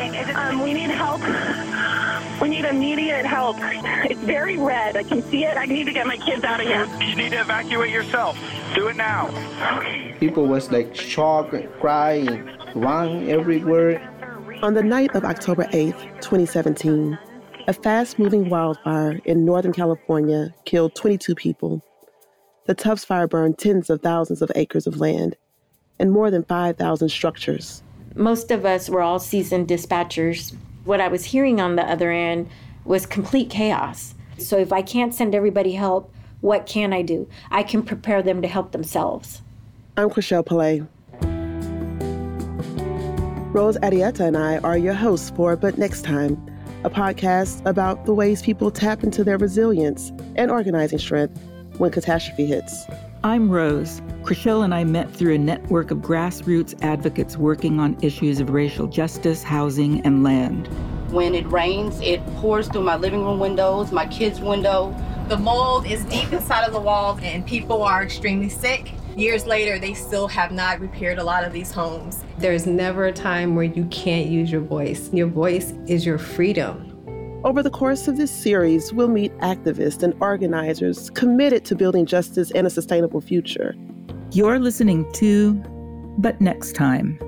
Um, we need help. We need immediate help. It's very red. I can see it. I need to get my kids out of here. You need to evacuate yourself. Do it now. People was like shocked, crying, run everywhere. On the night of October 8th, 2017, a fast moving wildfire in Northern California killed 22 people. The Tubbs fire burned tens of thousands of acres of land and more than 5,000 structures. Most of us were all seasoned dispatchers. What I was hearing on the other end was complete chaos. So if I can't send everybody help, what can I do? I can prepare them to help themselves. I'm Chrishelle Palay. Rose Arrieta and I are your hosts for But Next Time, a podcast about the ways people tap into their resilience and organizing strength when catastrophe hits. I'm Rose. Chrishelle and I met through a network of grassroots advocates working on issues of racial justice, housing, and land. When it rains, it pours through my living room windows, my kids' window. The mold is deep inside of the walls, and people are extremely sick. Years later, they still have not repaired a lot of these homes. There's never a time where you can't use your voice. Your voice is your freedom. Over the course of this series, we'll meet activists and organizers committed to building justice and a sustainable future. You're listening to But Next Time.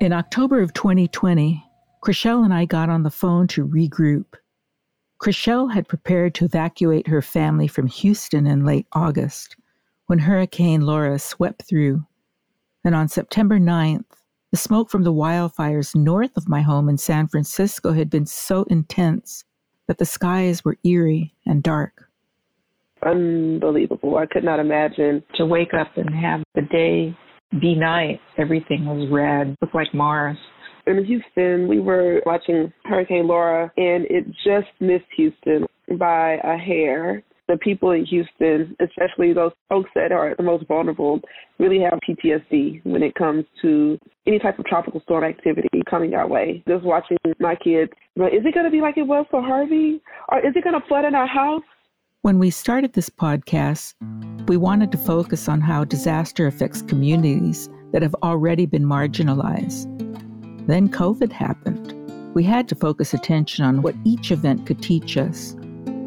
In October of 2020, Chrishelle and I got on the phone to regroup. Chrishelle had prepared to evacuate her family from Houston in late August when Hurricane Laura swept through and on September 9th, the smoke from the wildfires north of my home in San Francisco had been so intense that the skies were eerie and dark. Unbelievable. I could not imagine to wake up and have the day be night. Everything was red, looked like Mars. In Houston, we were watching Hurricane Laura, and it just missed Houston by a hair the people in Houston, especially those folks that are the most vulnerable, really have PTSD when it comes to any type of tropical storm activity coming our way. Just watching my kids, is it going to be like it was for Harvey? Or is it going to flood in our house? When we started this podcast, we wanted to focus on how disaster affects communities that have already been marginalized. Then COVID happened. We had to focus attention on what each event could teach us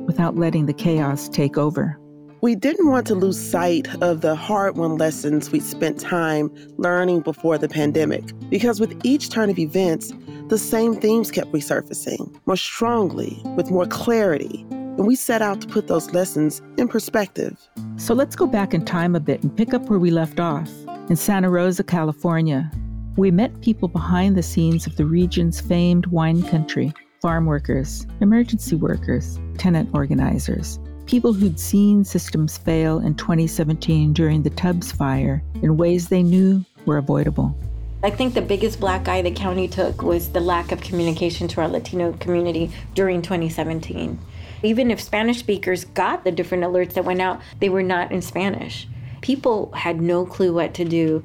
without letting the chaos take over. We didn't want to lose sight of the hard won lessons we spent time learning before the pandemic, because with each turn of events, the same themes kept resurfacing more strongly, with more clarity. And we set out to put those lessons in perspective. So let's go back in time a bit and pick up where we left off in Santa Rosa, California. We met people behind the scenes of the region's famed wine country farm workers, emergency workers, tenant organizers, people who'd seen systems fail in 2017 during the Tubbs fire in ways they knew were avoidable. I think the biggest black eye the county took was the lack of communication to our Latino community during 2017. Even if Spanish speakers got the different alerts that went out, they were not in Spanish. People had no clue what to do.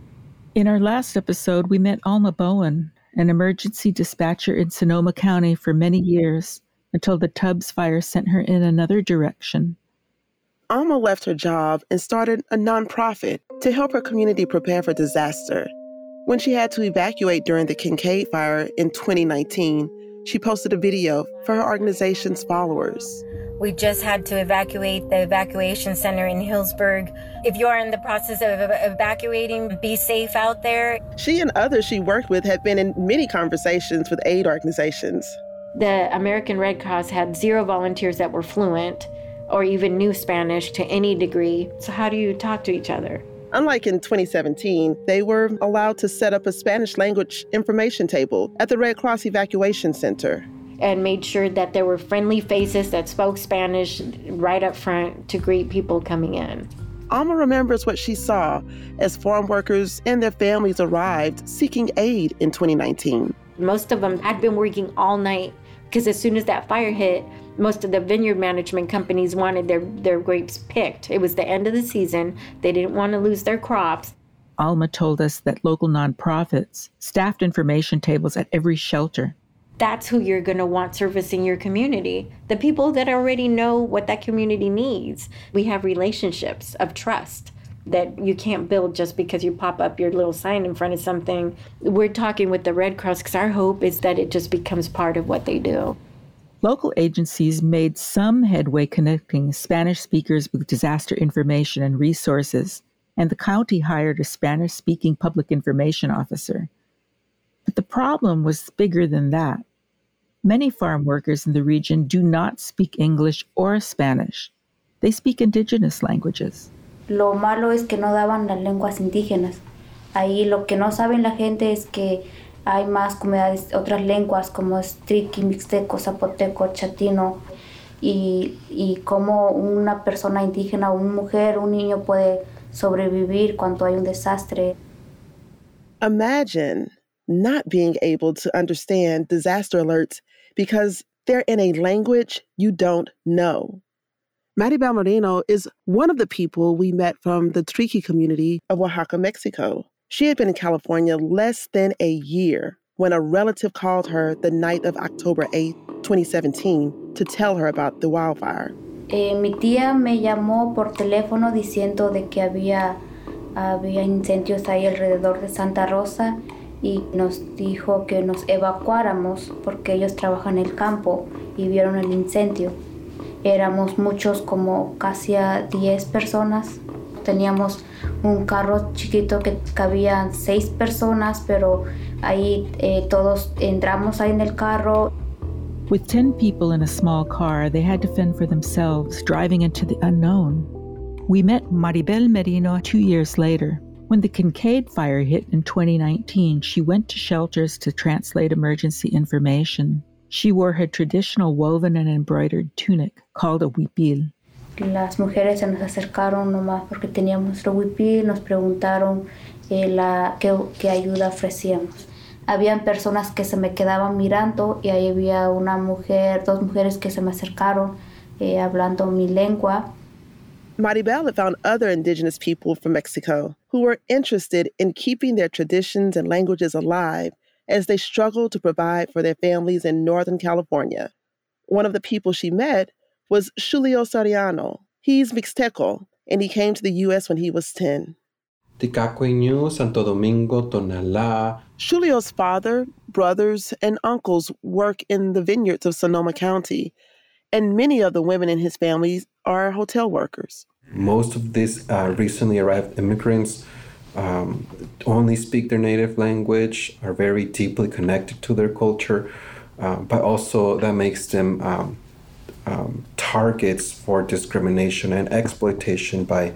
In our last episode, we met Alma Bowen, an emergency dispatcher in Sonoma County for many years until the Tubbs fire sent her in another direction. Alma left her job and started a nonprofit to help her community prepare for disaster. When she had to evacuate during the Kincade fire in 2019, she posted a video for her organization's followers. We just had to evacuate the evacuation center in Healdsburg. If you are in the process of evacuating, be safe out there. She and others she worked with have been in many conversations with aid organizations. The American Red Cross had zero volunteers that were fluent or even knew Spanish to any degree. So, how do you talk to each other? Unlike in 2017, they were allowed to set up a Spanish language information table at the Red Cross Evacuation Center and made sure that there were friendly faces that spoke Spanish right up front to greet people coming in. Alma remembers what she saw as farm workers and their families arrived seeking aid in 2019. Most of them had been working all night because as soon as that fire hit, most of the vineyard management companies wanted their, their grapes picked. It was the end of the season. They didn't want to lose their crops. Alma told us that local nonprofits staffed information tables at every shelter that's who you're going to want servicing your community. The people that already know what that community needs. We have relationships of trust. that you can't build just because you pop up your little sign in front of something. We're talking with the Red Cross because our hope is that it just becomes part of what they do. Local agencies made some headway connecting Spanish speakers with disaster information and resources, and the county hired a Spanish speaking public information officer. But the problem was bigger than that. Many farm workers in the region do not speak English or Spanish. They speak indigenous languages. Lo malo es que no daban las lenguas indígenas. Ahí lo que no saben la gente es que hay más comunidades, otras lenguas como mixteco, zapoteco, chatino, y, y cómo una persona indígena, una mujer, un niño puede sobrevivir cuando hay un desastre. Imagine not being able to understand disaster alerts because they're in a language you don't know. Maribel Moreno is one of the people we met from the Triqui community of Oaxaca, Mexico. She had been in California less than a year when a relative called her the night of October 8, 2017, to tell her about the wildfire. Eh, mi tía me llamó por teléfono diciendo de que había, había incendios ahí alrededor de Santa Rosa y nos dijo que nos evacuáramos porque ellos trabajan en el campo y vieron el incendio. Éramos muchos, como casi a 10 personas. Teníamos un carro chiquito que cabía seis personas, pero ahí eh, todos entramos ahí en el carro. With 10 people in a small car, they had to fend for themselves, driving into the unknown. We met Maribel Merino two years later. When the Kincade fire hit in 2019, she went to shelters to translate emergency information. She wore her traditional woven and embroidered tunic called a huipil. Las mujeres se nos acercaron nomás porque teníamos nuestro huipil, nos preguntaron eh, la, qué, qué ayuda ofrecíamos. Habían personas que se me quedaban mirando y ahí había una mujer, dos mujeres que se me acercaron eh, hablando mi lengua. Maribel had found other indigenous people from Mexico who were interested in keeping their traditions and languages alive as they struggled to provide for their families in Northern California. One of the people she met was Julio Soriano. He's Mixteco, and he came to the U.S. when he was 10. Ticaqueño, Santo Domingo, Tonalá. Julio's father, brothers, and uncles work in the vineyards of Sonoma County, and many of the women in his family are hotel workers. Most of these uh, recently arrived immigrants um, only speak their native language, are very deeply connected to their culture, uh, but also that makes them um, um, targets for discrimination and exploitation by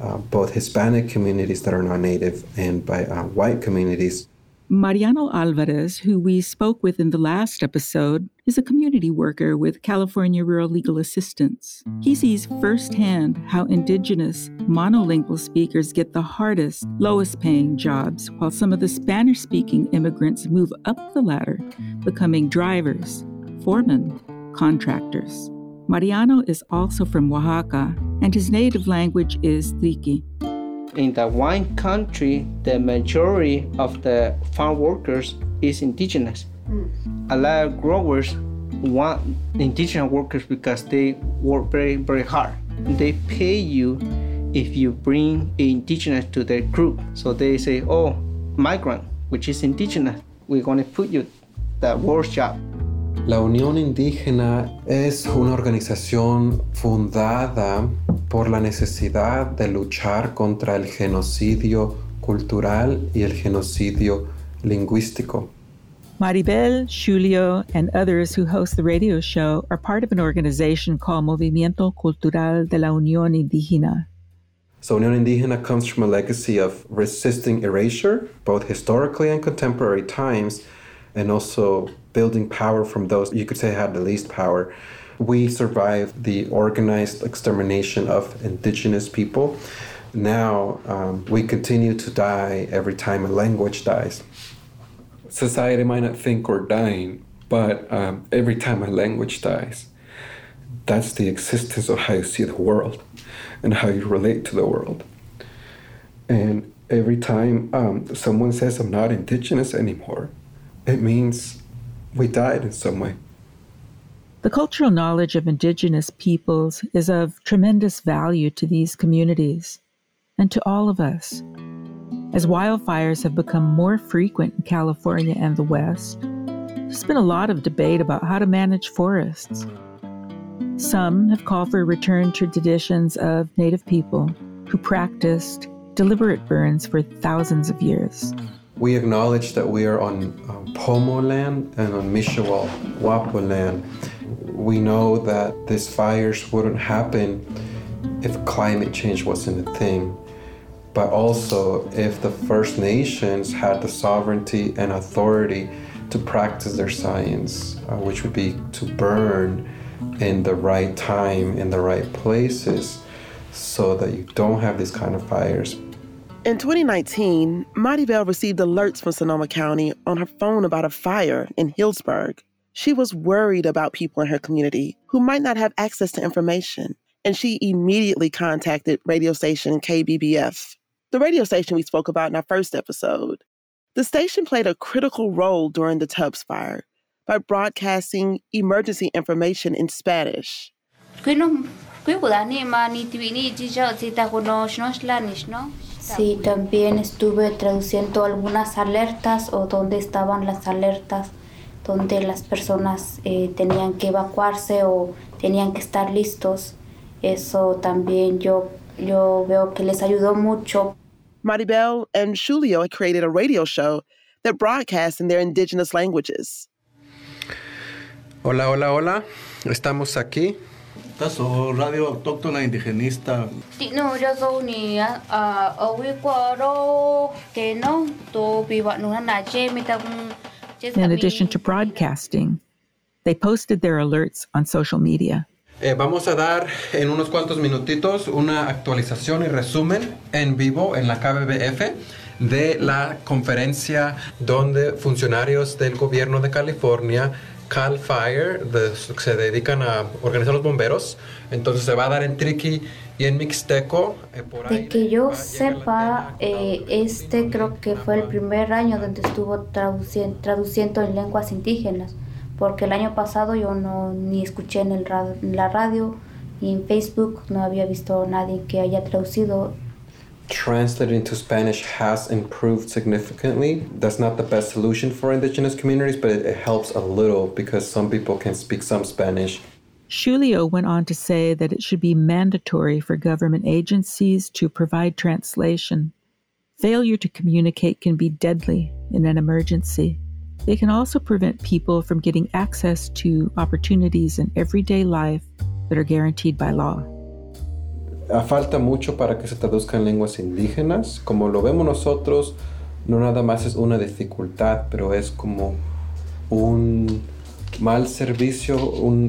uh, both Hispanic communities that are non native and by uh, white communities. Mariano Alvarez, who we spoke with in the last episode, is a community worker with California Rural Legal Assistance. He sees firsthand how Indigenous monolingual speakers get the hardest, lowest paying jobs, while some of the Spanish speaking immigrants move up the ladder, becoming drivers, foremen, contractors. Mariano is also from Oaxaca, and his native language is Triqui in the wine country, the majority of the farm workers is indigenous. A lot of growers want indigenous workers because they work very, very hard. They pay you if you bring indigenous to their group. So they say, oh, migrant, which is indigenous, we're going to put you that worst job. La Unión Indígena es una organización fundada por la necesidad de luchar contra el genocidio cultural y el genocidio lingüístico. Maribel, Julio, and others who host the radio show are part of an organization called Movimiento Cultural de la Unión Indígena. So, Unión Indígena comes from a legacy of resisting erasure, both historically and contemporary times, and also building power from those you could say had the least power. We survived the organized extermination of indigenous people. Now um, we continue to die every time a language dies. Society might not think we're dying, but um, every time a language dies, that's the existence of how you see the world and how you relate to the world. And every time um, someone says, I'm not indigenous anymore, it means we died in some way. The cultural knowledge of indigenous peoples is of tremendous value to these communities. and to all of us. As wildfires have become more frequent in California and the West, there's been a lot of debate about how to manage forests. Some have called for a return to traditions of Native people who practiced deliberate burns for thousands of years. We acknowledge that we are on um, Pomo land and on Mishewal Wappo land. We know that these fires wouldn't happen if climate change wasn't a thing, but also if the First Nations had the sovereignty and authority to practice their science, uh, which would be to burn in the right time, in the right places, so that you don't have these kind of fires. In 2019, Maribel received alerts from Sonoma County on her phone about a fire in Healdsburg. She was worried about people in her community who might not have access to information, and she immediately contacted radio station KBBF, the radio station we spoke about in our first episode. The station played a critical role during the Tubbs fire by broadcasting emergency information in Spanish. Sí, también estuve traduciendo algunas alertas o donde estaban las alertas, donde las personas eh, tenían que evacuarse o tenían que estar listos. Eso también yo, yo veo que les ayudó mucho. Maribel and Julio created a radio show that broadcasts in their indigenous languages. Hola, hola, hola. Estamos aquí Taso radio autóctona indigenista. No, yo soy ni a owi kwaro que no to biwa no na je mi ta In addition to broadcasting, they posted their alerts on social media. Eh, vamos a dar en unos cuantos minutitos una actualización y resumen en vivo en la KBBF de la conferencia donde funcionarios del gobierno de California Cal Fire, de, que se dedican a organizar los bomberos. Entonces se va a dar en Triqui y en Mixteco. Eh, por ahí de que yo sepa, eh, este creo que fue el primer año donde estuvo traduciendo, traduciendo en lenguas indígenas, porque el año pasado yo no ni escuché en, el en la radio ni en Facebook, no había visto a nadie que haya traducido translated into Spanish has improved significantly. That's not the best solution for indigenous communities, but it, it, helps a little because some people can speak some Spanish. Julio went on to say that it should be mandatory for government agencies to provide translation. Failure to communicate can be deadly in an emergency. They can also prevent people from getting access to opportunities in everyday life that are guaranteed by law. Falta mucho para que se traduzca en lenguas indígenas. Como lo vemos nosotros, no nada más es una dificultad, pero es como un mal servicio,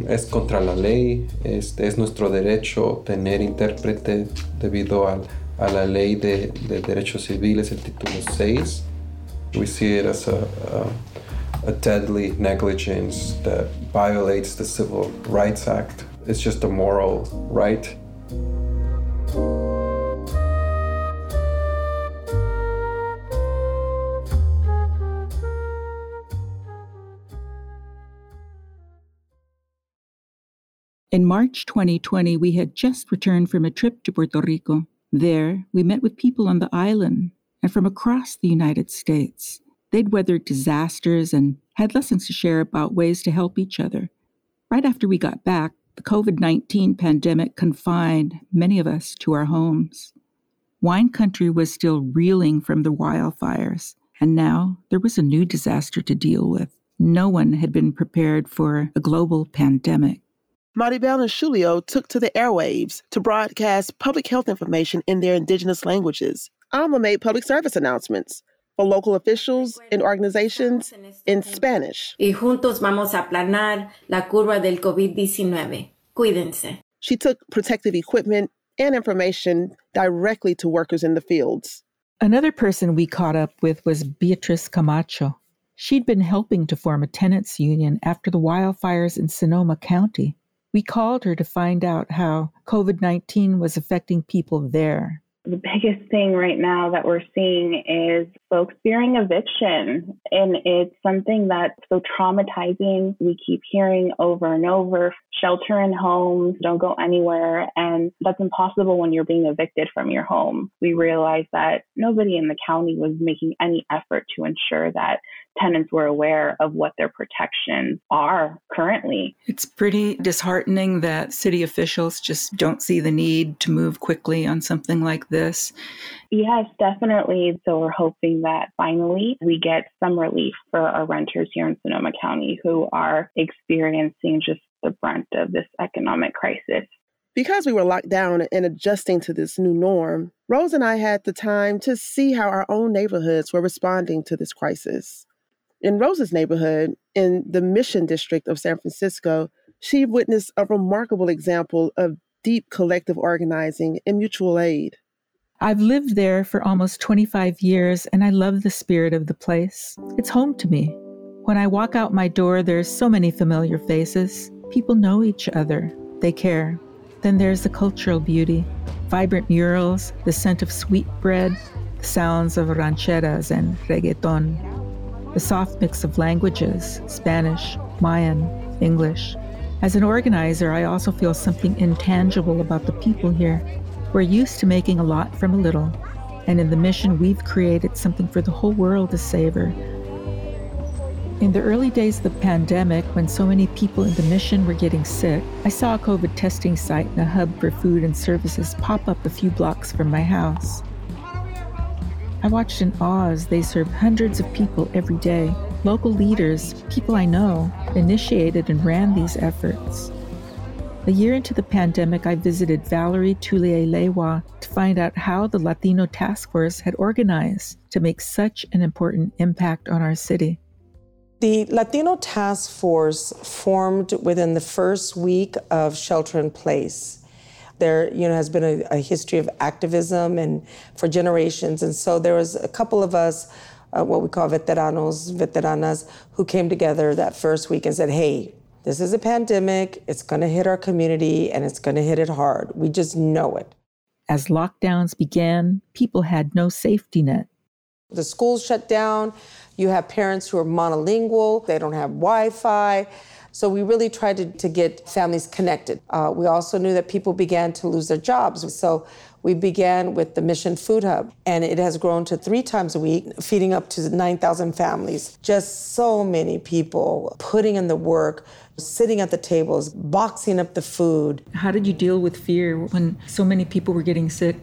es contra la ley, es, es nuestro derecho tener intérprete debido a, la ley de, de, derechos civiles, el título 6. We see it as a, a deadly negligence that violates the Civil Rights Act. It's just a moral right In March 2020, we had just returned from a trip to Puerto Rico. There, we met with people on the island and from across the United States. They'd weathered disasters and had lessons to share about ways to help each other. Right after we got back, the COVID 19 pandemic confined many of us to our homes. Wine country was still reeling from the wildfires, and now there was a new disaster to deal with. No one had been prepared for a global pandemic. Maribel and Julio took to the airwaves to broadcast public health information in their indigenous languages. Alma made public service announcements for local officials and organizations in Spanish. Y juntos vamos a aplanar la curva del COVID-19. Cuídense. She took protective equipment and information directly to workers in the fields. Another person we caught up with was Beatrice Camacho. She'd been helping to form a tenants union after the wildfires in Sonoma County. We called her to find out how COVID 19 was affecting people there. The biggest thing right now that we're seeing is folks fearing eviction. And it's something that's so traumatizing. We keep hearing over and over shelter in homes, don't go anywhere. And that's impossible when you're being evicted from your home. We realized that nobody in the county was making any effort to ensure that tenants were aware of what their protections are currently. It's pretty disheartening that city officials just don't see the need to move quickly on something like this. Yes, definitely. So we're hoping that finally we get some relief for our renters here in Sonoma County who are experiencing just the brunt of this economic crisis. Because we were locked down and adjusting to this new norm, Rose and I had the time to see how our own neighborhoods were responding to this crisis. In Rose's neighborhood, in the Mission District of San Francisco, she witnessed a remarkable example of deep collective organizing and mutual aid. I've lived there for almost 25 years and I love the spirit of the place. It's home to me. When I walk out my door, there's so many familiar faces. People know each other, they care. Then there's the cultural beauty vibrant murals, the scent of sweet bread, the sounds of rancheras and reggaeton, the soft mix of languages Spanish, Mayan, English. As an organizer, I also feel something intangible about the people here. We're used to making a lot from a little, and in the mission, we've created something for the whole world to savor. In the early days of the pandemic, when so many people in the mission were getting sick, I saw a COVID testing site and a hub for food and services pop up a few blocks from my house. I watched in awe as they served hundreds of people every day. Local leaders, people I know, initiated and ran these efforts. A year into the pandemic, I visited Valerie Tulier Laiwa to find out how the Latino Task Force had organized to make such an important impact on our city. The Latino Task Force formed within the first week of shelter in place there you know has been a, a, history of activism and for generations and so there was a couple of us uh, what we call veteranos veteranas who came together that first week and said hey this is a pandemic. It's going to hit our community and it's going to hit it hard. We just know it. As lockdowns began people had no safety net. The schools shut down. You have parents who are monolingual. They don't have wi-fi. So we really tried to, to get families connected. Uh, we also knew that people began to lose their jobs. So we began with the Mission Food Hub, and it has grown to three times a week, feeding up to 9,000 families. Just so many people putting in the work, sitting at the tables, boxing up the food. How did you deal with fear when so many people were getting sick?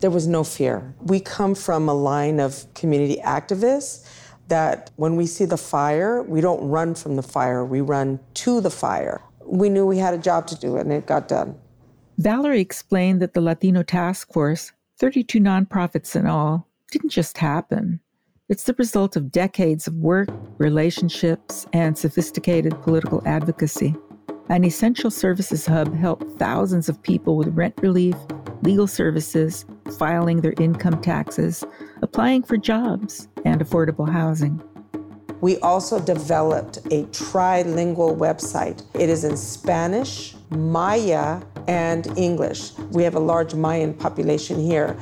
There was no fear. We come from a line of community activists that when we see the fire, we don't run from the fire, we run to the fire. We knew we had a job to do and it got done. Valerie explained that the Latino Task Force, 32 nonprofits in all, didn't just happen. It's the result of decades of work, relationships, and sophisticated political advocacy. An essential services hub helped thousands of people with rent relief, legal services, filing their income taxes, applying for jobs, and affordable housing. We also developed a trilingual website. It is in Spanish, Maya, and English. We have a large Mayan population here.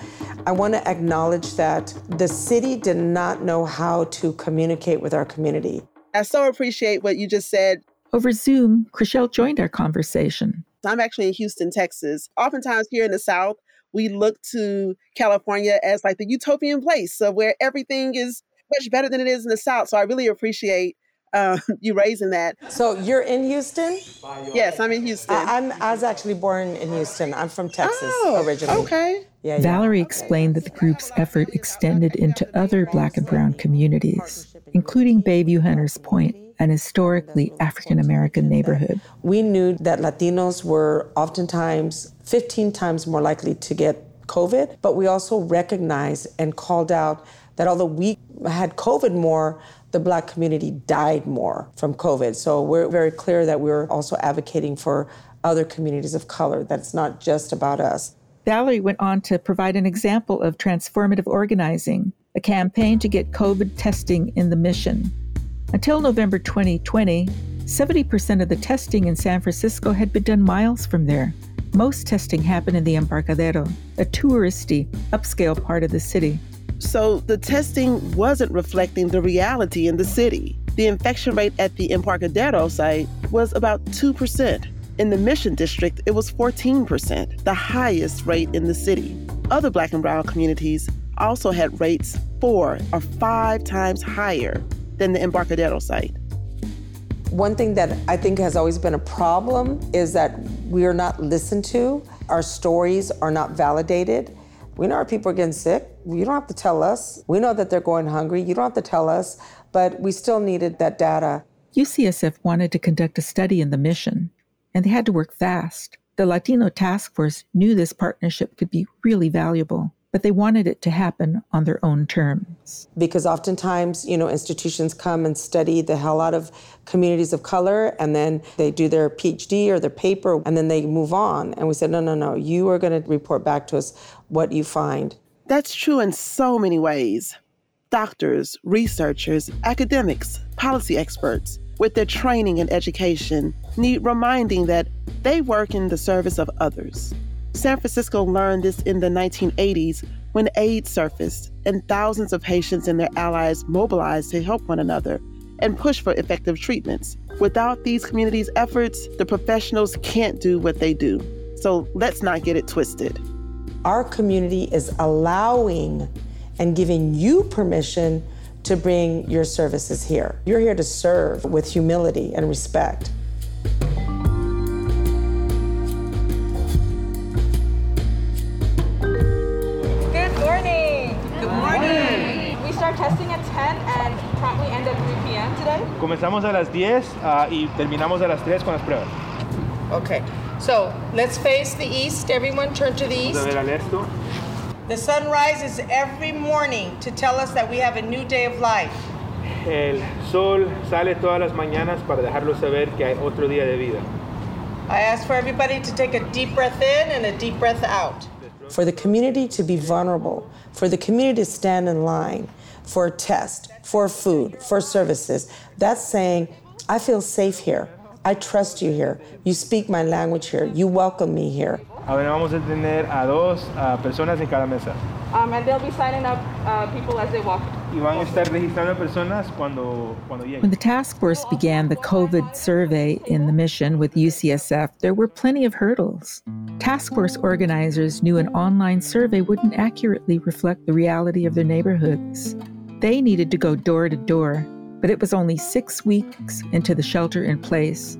I want to acknowledge that the city did not know how to communicate with our community. I so appreciate what you just said. Over Zoom, Chrishelle joined our conversation. I'm actually in Houston, Texas. Oftentimes here in the South, we look to California as like the utopian place of where everything is much better than it is in the South. So I really appreciate uh, you raising that. So you're in Houston? Yes, I'm in Houston. I, am I was actually born in Houston. I'm from Texas oh, originally. Okay. Yeah, yeah. Valerie explained that the group's effort extended into other Black and Brown communities, including Bayview Hunters Point, an historically African American neighborhood. We knew that Latinos were oftentimes 15 times more likely to get COVID, but we also recognized and called out that although we had COVID more, the Black community died more from COVID. So we're very clear that we're also advocating for other communities of color, that it's not just about us. Valerie went on to provide an example of transformative organizing, a campaign to get COVID testing in the mission. Until November 2020, 70% of the testing in San Francisco had been done miles from there. Most testing happened in the Embarcadero, a touristy, upscale part of the city. So the testing wasn't reflecting the reality in the city. The infection rate at the Embarcadero site was about 2%. In the Mission District, it was 14%, the highest rate in the city. Other black and brown communities also had rates four or five times higher than the Embarcadero site. One thing that I think has always been a problem is that we are not listened to. Our stories are not validated. We know our people are getting sick. You don't have to tell us. We know that they're going hungry. You don't have to tell us. But we still needed that data. UCSF wanted to conduct a study in the mission, and they had to work fast. The Latino Task Force knew this partnership could be really valuable but they wanted it to happen on their own terms. Because oftentimes, you know, institutions come and study the hell out of communities of color and then they do their PhD or their paper and then they move on. And we said, no, no, no, you are going to report back to us what you find. That's true in so many ways. Doctors, researchers, academics, policy experts, with their training and education, need reminding that they work in the service of others. San Francisco learned this in the 1980s when AIDS surfaced and thousands of patients and their allies mobilized to help one another and push for effective treatments. Without these communities' efforts, the professionals can't do what they do. So let's not get it twisted. Our community is allowing and giving you permission to bring your services here. You're here to serve with humility and respect. Good morning. Good morning. We start testing at 10 and probably end at 3 p.m. today? Comenzamos a las 10 uh, y terminamos a las 3 con las pruebas. Okay, so let's face the east. Everyone turn to the east. The sun rises every morning to tell us that we have a new day of life. El sol sale todas las mañanas para dejarlo saber que hay otro día de vida. I ask for everybody to take a deep breath in and a deep breath out. For the community to be vulnerable, for the community to stand in line, for a test, for food, for services. That's saying, I feel safe here. I trust you here. You speak my language here. You welcome me here. Ahora vamos a tener a dos uh, personas en cada mesa. Um, and they'll be signing up uh, people as they walk. Y van a estar registrando personas cuando, cuando. When the task force began the COVID survey in the mission with UCSF, there were plenty of hurdles. Task force organizers knew an online survey wouldn't accurately reflect the reality of their neighborhoods. They needed to go door to door, but it was only six weeks into the shelter in place,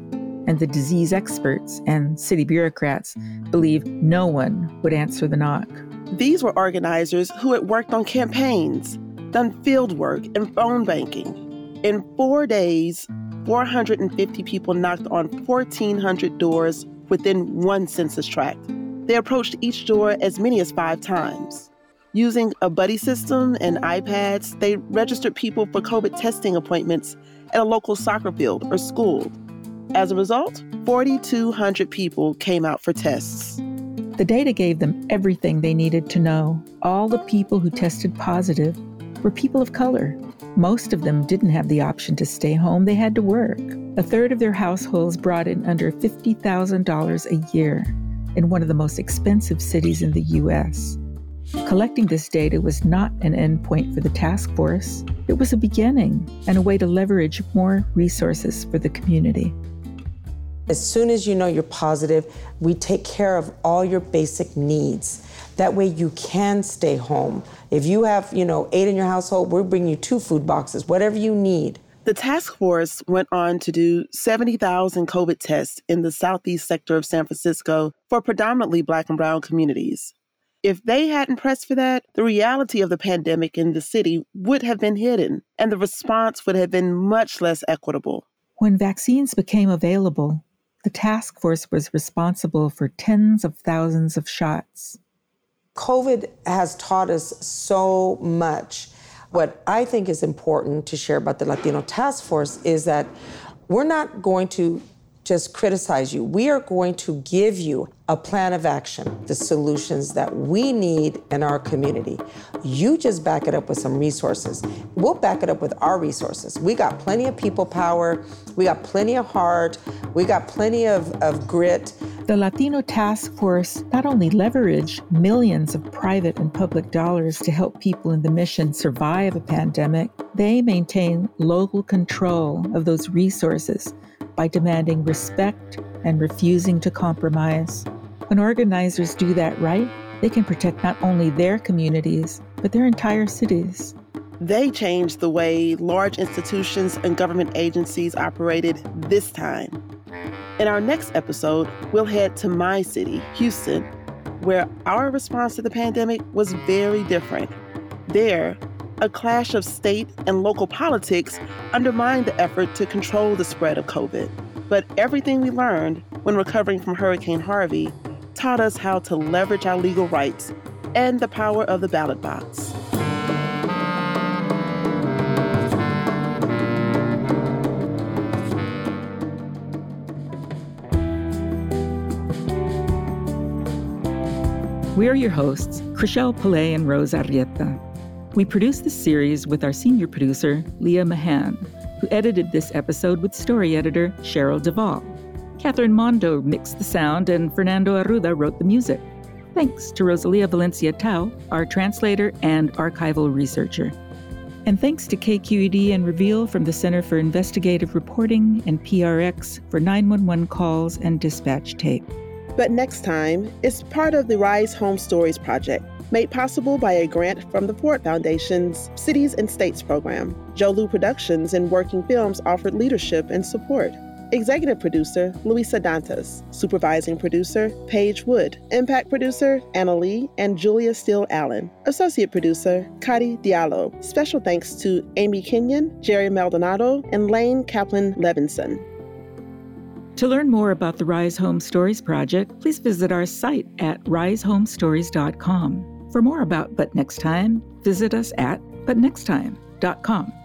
and the disease experts and city bureaucrats believed no one would answer the knock. These were organizers who had worked on campaigns, done field work, and phone banking. In four days, 450 people knocked on 1,400 doors within one census tract. They approached each door as many as five times. Using a buddy system and iPads, they registered people for COVID testing appointments at a local soccer field or school. As a result, 4,200 people came out for tests. The data gave them everything they needed to know. All the people who tested positive were people of color. Most of them didn't have the option to stay home, they had to work. A third of their households brought in under $50,000 a year in one of the most expensive cities in the U.S. Collecting this data was not an endpoint for the task force, it was a beginning and a way to leverage more resources for the community. As soon as you know you're positive, we take care of all your basic needs. That way you can stay home. If you have, you know, eight in your household, we'll bring you two food boxes, whatever you need. The task force went on to do 70,000 COVID tests in the southeast sector of San Francisco for predominantly black and brown communities. If they hadn't pressed for that, the reality of the pandemic in the city would have been hidden, and the response would have been much less equitable. When vaccines became available, the task force was responsible for tens of thousands of shots. COVID has taught us so much. What I think is important to share about the Latino Task Force is that we're not going to just criticize you. We are going to give you a plan of action, the solutions that we need in our community. You just back it up with some resources. We'll back it up with our resources. We got plenty of people power, we got plenty of heart, we got plenty of, of grit. The Latino Task Force not only leveraged millions of private and public dollars to help people in the mission survive a pandemic, they maintain local control of those resources by demanding respect and refusing to compromise. When organizers do that right, they can protect not only their communities, but their entire cities. They changed the way large institutions and government agencies operated this time. In our next episode, we'll head to my city, Houston, where our response to the pandemic was very different. There, a clash of state and local politics undermined the effort to control the spread of COVID. But everything we learned when recovering from Hurricane Harvey taught us how to leverage our legal rights and the power of the ballot box. We're your hosts, Chrishelle Palay and Rose Arrieta. We produced this series with our senior producer, Leah Mahan, who edited this episode with story editor Cheryl Duvall. Catherine Mondo mixed the sound, and Fernando Arruda wrote the music. Thanks to Rosalia Valencia Tao, our translator and archival researcher. And thanks to KQED and Reveal from the Center for Investigative Reporting and PRX for 911 calls and dispatch tape. But next time is part of the Rise Home Stories project, made possible by a grant from the Ford Foundation's Cities and States program. Jolu Productions and Working Films offered leadership and support. Executive producer, Luisa Dantas. Supervising producer, Paige Wood. Impact producer, Anna Lee and Julia Steele Allen. Associate producer, Kadi Diallo. Special thanks to Amy Kenyon, Jerry Maldonado, and Lane Kaplan Levinson. To learn more about the Rise Home Stories project, please visit our site at risehomestories.com. For more about But Next Time, visit us at butnexttime.com.